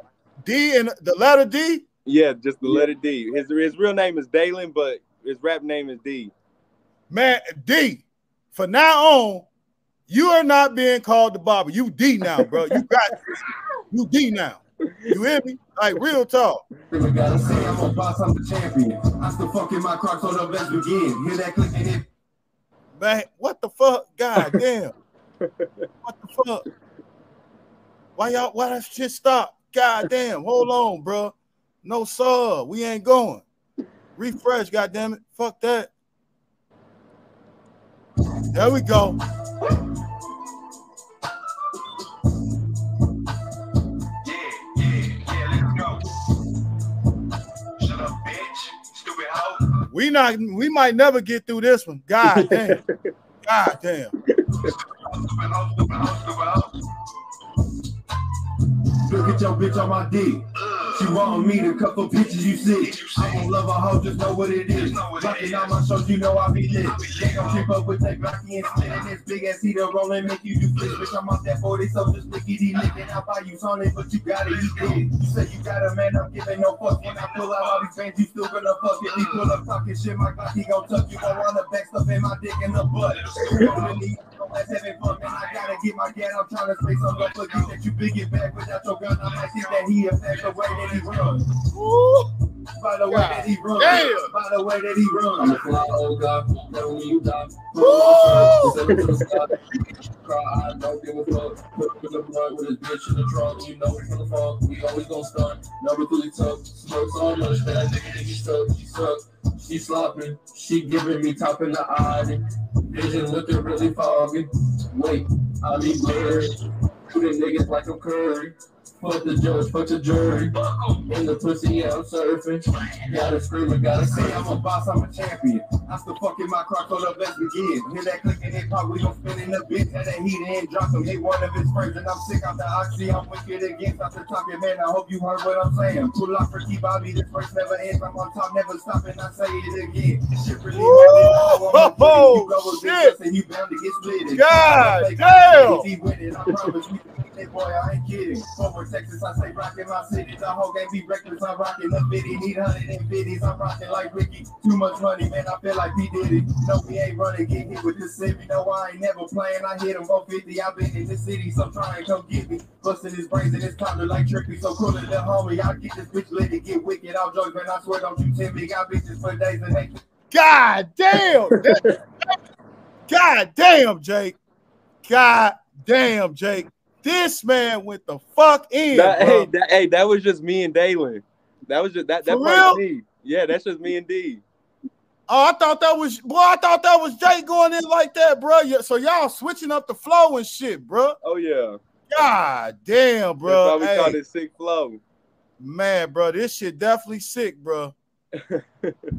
D and the letter D. yeah, just the letter D. His his real name is Dalen, but his rap name is D. Man, D. For now on, you are not being called the Barber. You D now, bro. You got you D now. You hear me? Like real talk. We gotta say I'm a boss, I'm the champion. I still fuck in my crocs, so the best begin. Hear that clicking hit? Man, what the fuck? God damn. what the fuck? Why y'all why that shit stop? God damn, hold on, bro. No sir, we ain't going. Refresh, god damn it. Fuck that. There we go. Yeah, yeah, yeah, let's go. Shut up, bitch. Stupid hoe. We not we might never get through this one. God damn. God damn. Look at your bitch on my dick. She want me to cuff her bitches, you sick. I don't love a hoe, just know what it is. Rocking on my shows, you know I be lit. They gon' keep up with that Glocky and spinning this big ass heater rolling, make you do flips. Bitch, I'm off that 40, so just sticky D licking out by you, Sonic, but you gotta eat it. You say you got a man, I'm giving no fuck. When I pull out all these bands, you still gonna fuck. If he pull up talking shit, my Glocky gon' tuck you. Run the back stuff in my dick in the butt. I gotta get my. I'm trying to say something. That you big bad without your gun. I think that he the way that he. Ooh. By the way that he runs. Damn. By the way that he runs. I'm runs. a fly old guy, never when you die. Put him on a shirt, send him to the sky. Cry, I don't give a fuck. Put him in the blood with his bitch in the trunk. You know we from the funk, we always gon' stunt. Never really tough. Smoke so much that I nigga think he stuck. She suck. She slopping, she giving me top in the eye. Vision looking really foggy. Wait, I be blurry. Shooting niggas like I'm Curry. Fuck the judge, fuck the jury. In the pussy, yeah, I'm surfing. Gotta scream, I gotta Say I'm a boss, I'm a champion. I still fuck in my car, call up, let's begin. Hear that clicking hip hop, we gon' spin in the bitch. Had that heat in, drop some hit one of his friends, and I'm sick out the oxy. I'm wicked against out the talking, man. I hope you heard what I'm saying. Pull off for Key Bobby, this verse never ends. I'm on top, never stopping. I say it again. This shit really Woo! Oh, shit. You bound to get split. God damn. He it, I Hey boy, I ain't kidding. Forward Texas, I say rockin' my city. The whole game be reckless. I'm rocking the 50, need 150s. I'm rocking like Ricky. Too much money, man. I feel like P. Diddy. No, we ain't running. Get hit with this city. No, I ain't never playing. I hit him 450. I've been in this city, so try and come get me. Busting his brains in his counter like trippy. So cool it, little homie. I'll get this bitch lit to get wicked. I'll joke, man. I swear, don't you tempt me. Got bitches for days and they God damn. God damn, Jake. God damn, Jake. This man went the fuck in. That, bro. hey, that, hey, that was just me and Dalen. That was just that. That For part's real? me. Yeah, that's just me and D. Oh, I thought that was boy. I thought that was Jay going in like that, bro. So y'all switching up the flow and shit, bro. Oh yeah, God damn, bro. that's why we Hey, called it sick flow. man, bro, this shit definitely sick, bro.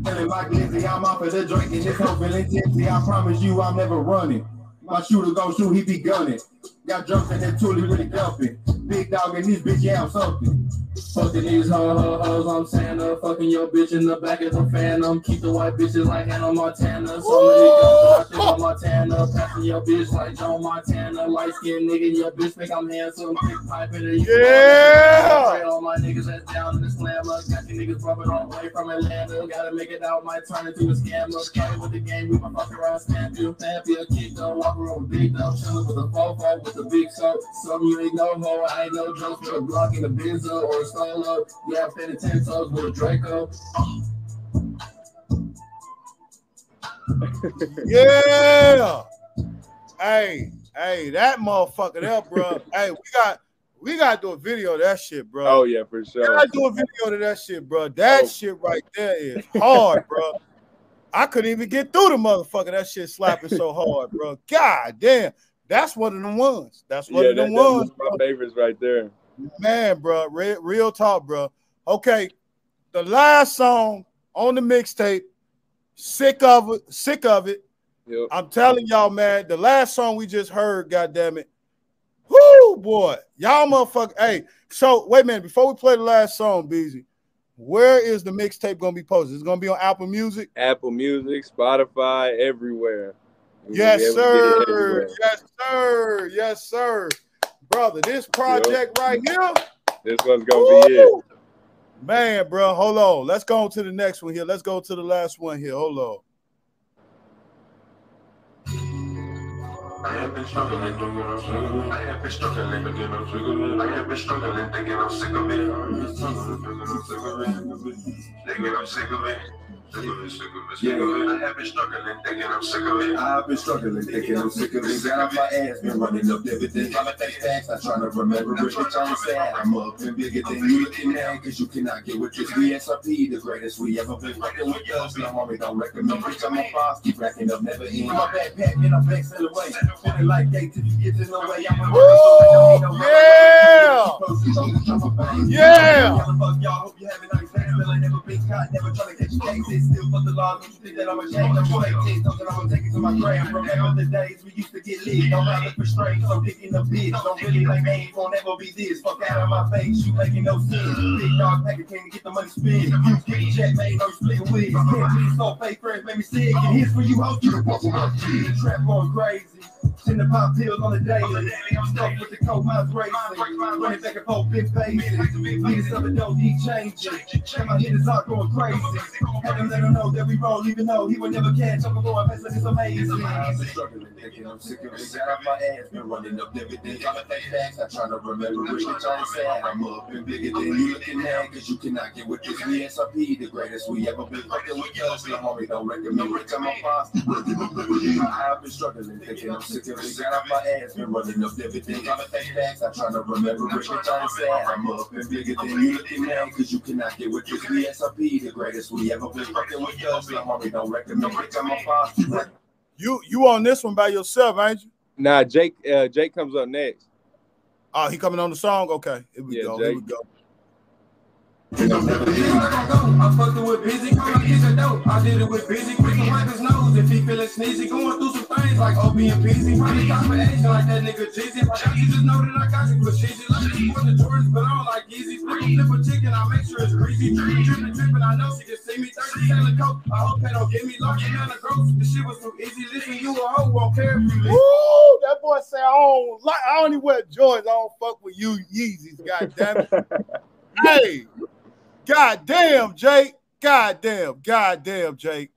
Feeling like Lizzie, I'm off of the drink and this whole feeling tipsy. I promise you, I'm never running. My shooter gon' shoot, he be gunning. Got drunk in that toolie really dumping. Big dog in this bitch, yeah, I'm something. Fucking these ho ho hoes, I'm Santa. Fucking your bitch in the back of the phantom. Keep the white bitches like Hannah Montana. So many guns, think I'm Montana. Passing your bitch like Joe Montana. Light skinned nigga, your bitch think I'm handsome. Pick pipe in the Yeah. Pray all my niggas that's down in the slammer. Got you niggas bumping all the way from Atlanta. Gotta make it out, might turn into a scammer. Carry with the game, we might fuck around, stamp you. Stamp you, kick though, walk around with big though. Chillin' with a fofo, with the big soap. Some you ain't no hoe, I ain't no jokes with a block in a Benzo or a solo. Yeah, I'm finna ten toes with a Draco. Yeah. hey, hey, that motherfucker there, bro. hey, we got we gotta do a video of that shit, bro. Oh yeah, for sure. We sure. gotta do a video of that shit, bro. That Oh. shit right there is hard, bro. I couldn't even get through the motherfucker. That shit slapping so hard, bro. God damn. That's one of them ones. That's one Yeah, of that, them that's ones, my favorites right there. Man, bro. Real, real talk, bro. Okay, the last song on the mixtape, sick of it, sick of it. Yep. I'm telling y'all, man, the last song we just heard, goddamn it. Whoo, boy. Y'all motherfucker. Hey, so wait a minute. Before we play the last song, Beezy, where is the mixtape gonna be posted? It's gonna be on Apple Music. Apple Music, Spotify, everywhere. Yes, able to get it sir. Yes, sir. Yes, sir. Brother, this project right here. This one's gonna be it. Man, bro, hold on. Let's go on to the next one here. Let's go to the last one here. Hold on. I have been struggling, thinking I'm sick of. I have been struggling, thinking I'm sick. I have been struggling, thinking I'm sick of it. I have been struggling, thinking I'm sick of it. Thinking I'm sick of it. It, it, it. I have been struggling, thinking I'm sick of it. I've been struggling, thinking I'm sick of it. Got off my ass, been running up everything. I'm at that facts, I'm trying to remember it. Bitch, I'm sad. I'm up and bigger than you looking now, cause you cannot get with this BSRP, the greatest we ever been fucking with us. My homie don't recommend, bitch, I'm a boss, keep racking up, never end. My backpack, and I'm vexing away. Feeling like gay till you get in the way. I'm a! Yeah! Yeah! A to. Still fuck the law, don't you think that I'm this, something I'm gonna take it to my grave. Remember the days we used to get lit. Don't have for straight, so picking the bitch. Don't really like me, won't ever be this. Fuck out of my face, you making no sense. Big dog packer came to get the money spent. You get a man, no split wigs. Can't be so fake friends, make me sick. And here's for you, you the fuck with my. Trap going crazy. Send the pop pills on the daily. I'm stuck with the cold minds racing. Running back and forth, big faces. Niggas up and don't need changes. And my hitters are going crazy. Had to let him know that we roll, even though he would never catch up. I'm going fast like it's amazing. Been struggling, thinking I'm sick of it. Got off my ass, been running up everything. I'm at that facts, I try to remember it. Bitch, I'm sad. I'm up and bigger than you looking at, cause you cannot get with this BSRP, the greatest we ever been fucking with us. The homie don't recommend it. I'm a boss. I've been struggling, thinking I'm sick of it. Got off my ass, been running up everything. I'm at I try to remember it. Bitch, I'm sad. I'm up and bigger than you looking at, cause you cannot get with this BSRP, the greatest we ever been fucking with us. The homie don't recommend it. I'm a boss. You you on this one by yourself, ain't you? Nah, Jake. Uh, Jake comes up next. Oh, he coming on the song? Okay, here we Yeah, go. Here we go. I fucked it with busy, come like he's a dope. I did it with busy, quick and wipe his nose. If he feeling sneezy, going through some things like OB and PZ. Probably got for Asian like that nigga Jeezy. If I you, just know that I got you for cheesy. Like you for the Jordans, but I don't like Yeezys. Flip a flip a chicken, I make sure it's greasy. Tripping, tripping, tripping, I know she can see me. 30 selling coke, I hope they don't get me locked in the gross. The shit was too easy. Listen, you a hoe, won't care if you listen. Woo! That boy say I don't like. I only wear Jordans. I don't fuck with you Yeezys. God damn it. hey, god damn, Jake. God damn. God damn, Jake.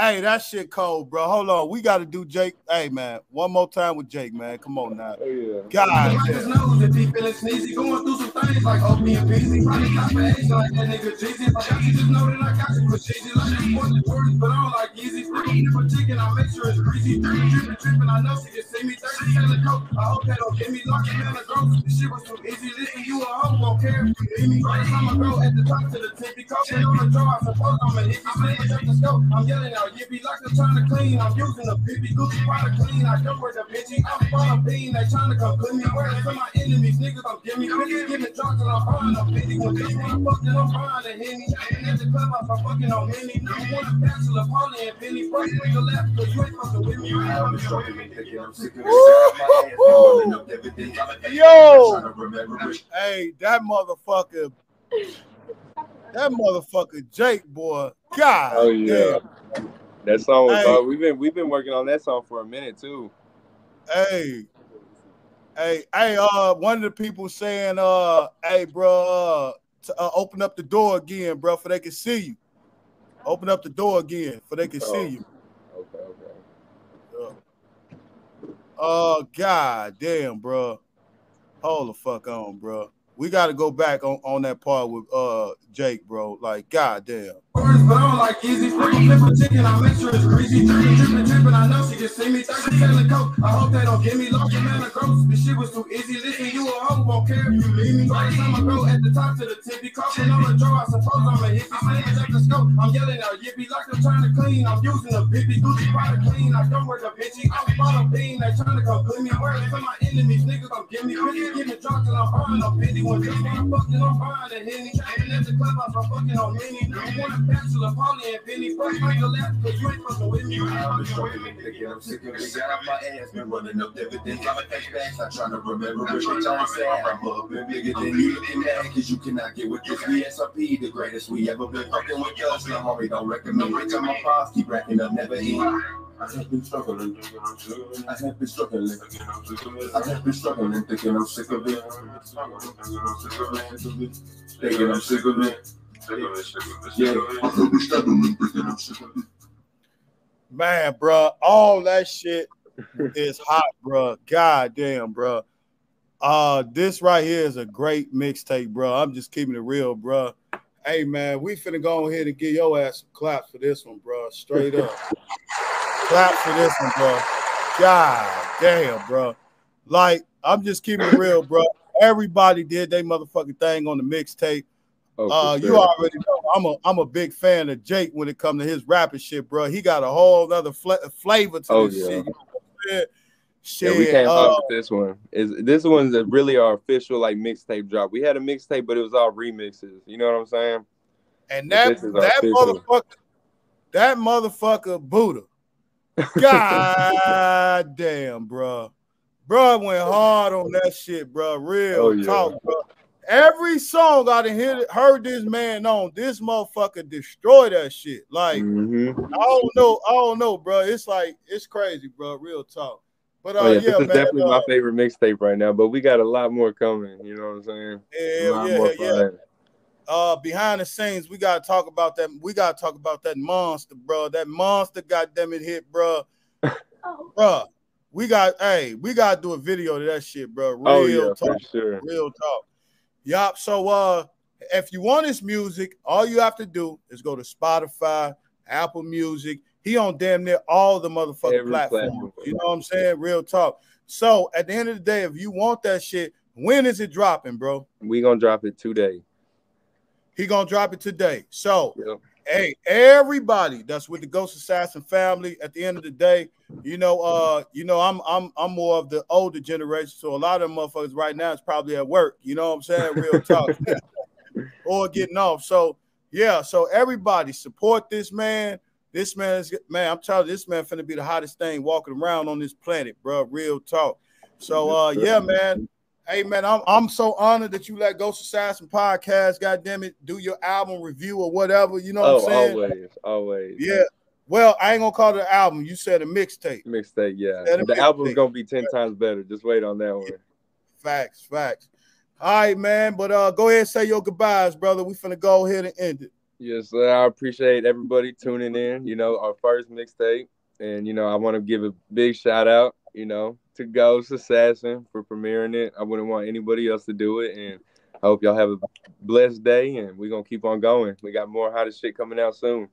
Hey, that shit cold, bro. Hold on. We got to do Jake. Hey, man. One more time with Jake, man. Come on now. Oh yeah. God Like his damn. nose, if he feeling sneezy, going through some things like OP and PZ. Probably got for Asian like that nigga Jeezy. If I you, just know that I got you for cheesy. Like you want the Jordans, but I don't like Yeezys. Flip a flip a chicken, I make sure it's greasy. Tripping, tripping, tripping, I know she can see me. 30 selling coke, I hope they don't get me locked in the gross. The shit was too easy. Listen, you a hoe, won't care if you leave me. First time I go at the top to the tippy coke. And on the draw, I suppose I'm a hippie. Slipping up the scope, I'm yelling out, yippee like I'm trying to clean. I'm using a pippy, Gucci product clean. I don't wear the bitchy. I'm falling bean. They trying to come put me where some my enemies. Niggas, I'm giving me bitches, giving drugs and I'm fine. I'm busy when bitch when I'm fucking, I'm fine. And Henny, and at the club, I'm fucking on many. Now I want a bachelor, Polly and Penny. First nigga left, cause you ain't fucking with me. I've been struggling, thinking I'm sick of this. Sick of my ass, been rolling up everything. Yo. Trying to remember it. Hey, that motherfucker. That motherfucker Jake, boy. God Oh yeah. damn. That song was Hey. We've been we've been working on that song for a minute too. Hey, hey, hey, uh, one of the people saying, uh, hey, bro, uh, to, uh, open up the door again, bro, for they can see you. Open up the door again, for they can Oh. see you. Okay, okay. Oh, god damn, bro. Hold the fuck on, bro. We got to go back on, on that part with uh Jake, bro. Like, god damn. Words, but I don't like easy. A flip a chicken, I make sure it's greasy. Tripping, tripping, tripping, I know she can see me. 30 selling coke, I hope they don't get me locked in the gross. This shit was too easy. Listen, you a hoe, won't care if you leave me. First time I go at the top to the tippy, coughing on the draw, I suppose I'm a hippie. Slimming up the scope, I'm yelling out yippee like I'm trying to clean. I'm using a bippy, Gucci product clean. I don't work a bitchy, I'm bottom bean. They trying to come put me where some my enemies, niggas, I'm giving me bitches, giving drugs and I'm fine. I'm busy when bitch I'm fucking, I'm fine. And Henny, and at the club, I'm fucking on many. I want a bachelor, Polly and Penny. First nigga left, cause you ain't fucking with me. I've been struggling, thinking I'm sick of this. Got off my ass, been running up everything. I'm a flashbacks, I'm trying to remember it. Bitch, I'm sad. I'm up and bigger than you looking mad, cause you cannot get with this. We the greatest we ever been fucking with us. Now, homie, don't recommend it. Tell my pops, keep racking up, never eat. I have been struggling, I have been struggling, I have been struggling, thinking I'm sick of it. Thinking I'm sick of it. Yeah, I have been struggling, thinking I'm sick of it. Man, bro, all that shit is hot, bro. God damn, bro. Uh, this right here is a great mixtape, bro. I'm just keeping it real, bro. Hey, man, we finna go ahead and get your ass some claps for this one, bro. Straight up. claps for this one, bro. God damn, bro. Like, I'm just keeping it real, bro. Everybody did their motherfucking thing on the mixtape. Oh, Uh, you already know I'm a I'm a big fan of Jake when it comes to his rapping shit, bro. He got a whole other fla- flavor to Oh, this yeah. shit. You know what Yeah, we Shit, can't uh, fuck with this one. Is this one's really our official like mixtape drop. We had a mixtape, but it was all remixes. You know what I'm saying? and that this is our that official. motherfucker, that motherfucker Buddha. God damn, bro. Bro went hard on that shit, bro. Real Oh, yeah. talk, bro. Every song I done hear, heard this man on, this motherfucker destroy that shit. Like, Mhm. I don't know. I don't know, bro. It's like it's crazy, bro. Real talk. But uh, Oh, yeah, yeah, this is man. definitely uh, my favorite mixtape right now. But we got a lot more coming. You know what I'm saying? a lot yeah, more yeah. Fun. Uh, behind the scenes, we gotta talk about that. We gotta talk about that monster, bro. That monster, goddamn it, hit, bro. Bro, we got. Hey, we gotta do a video to that shit, bro. Real Oh yeah, talk. for sure. Real talk. Yup. So uh if you want his music, all you have to do is go to Spotify, Apple Music. He on damn near all the motherfucking Every platforms. platform. You know what I'm saying? Real talk. So at the end of the day, if you want that shit, when is it dropping, bro? We gonna drop it today. He gonna drop it today. So Yep. hey, everybody that's with the Ghost Assassin family. At the end of the day, you know, uh, you know, I'm I'm I'm more of the older generation, so a lot of them motherfuckers right now is probably at work. You know what I'm saying? Real talk, or getting off. So yeah, so everybody support this man. This man is man. I'm telling you, this man finna be the hottest thing walking around on this planet, bro. Real talk. So uh, yeah, man. Hey man, I'm I'm so honored that you let Ghost Assassin podcast, God damn it, do your album review or whatever. You know what oh, I'm saying? always, always. Yeah. Well, I ain't gonna call it an album. You said a mixtape. Mixtape, yeah. The album's gonna be ten times better. Just wait on that one. Facts, facts. All right, man. But uh, go ahead and say your goodbyes, brother. We finna go ahead and end it. Yes, sir. I appreciate everybody tuning in. You know, our first mixtape, and you know, I want to give a big shout out. You know, to Ghost Assassin for premiering it. I wouldn't want anybody else to do it, and I hope y'all have a blessed day. And we're gonna keep on going. We got more hottest shit coming out soon.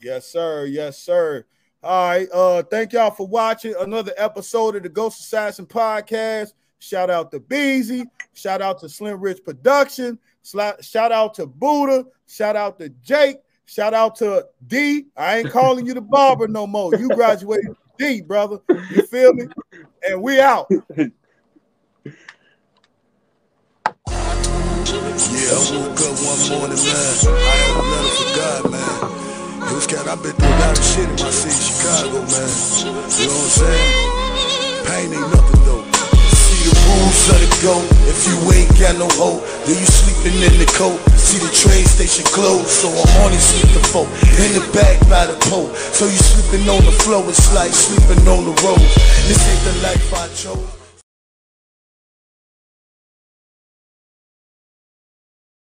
Yes, sir. Yes, sir. All right. Uh, thank y'all for watching another episode of the Ghost Assassin podcast. Shout out to Beezy. Shout out to Slim Rich Production. Shout out to Buddha. Shout out to Jake. Shout out to D. I ain't calling you the barber no more. You graduated D, brother. You feel me? And we out. Yeah, I woke up one morning, man. I had a letter for God, man. It was cat, I've been through a lot of shit in my city, Chicago, man. You know what I'm saying? Pain ain't nothing though. The rules, let it go. If you ain't got no hope, then you sleeping in the coat. See the train station closed, so I'm on it sleeping folk. In the back by the pole, so you sleeping on the floor. It's like sleeping on the road. This ain't the life I chose.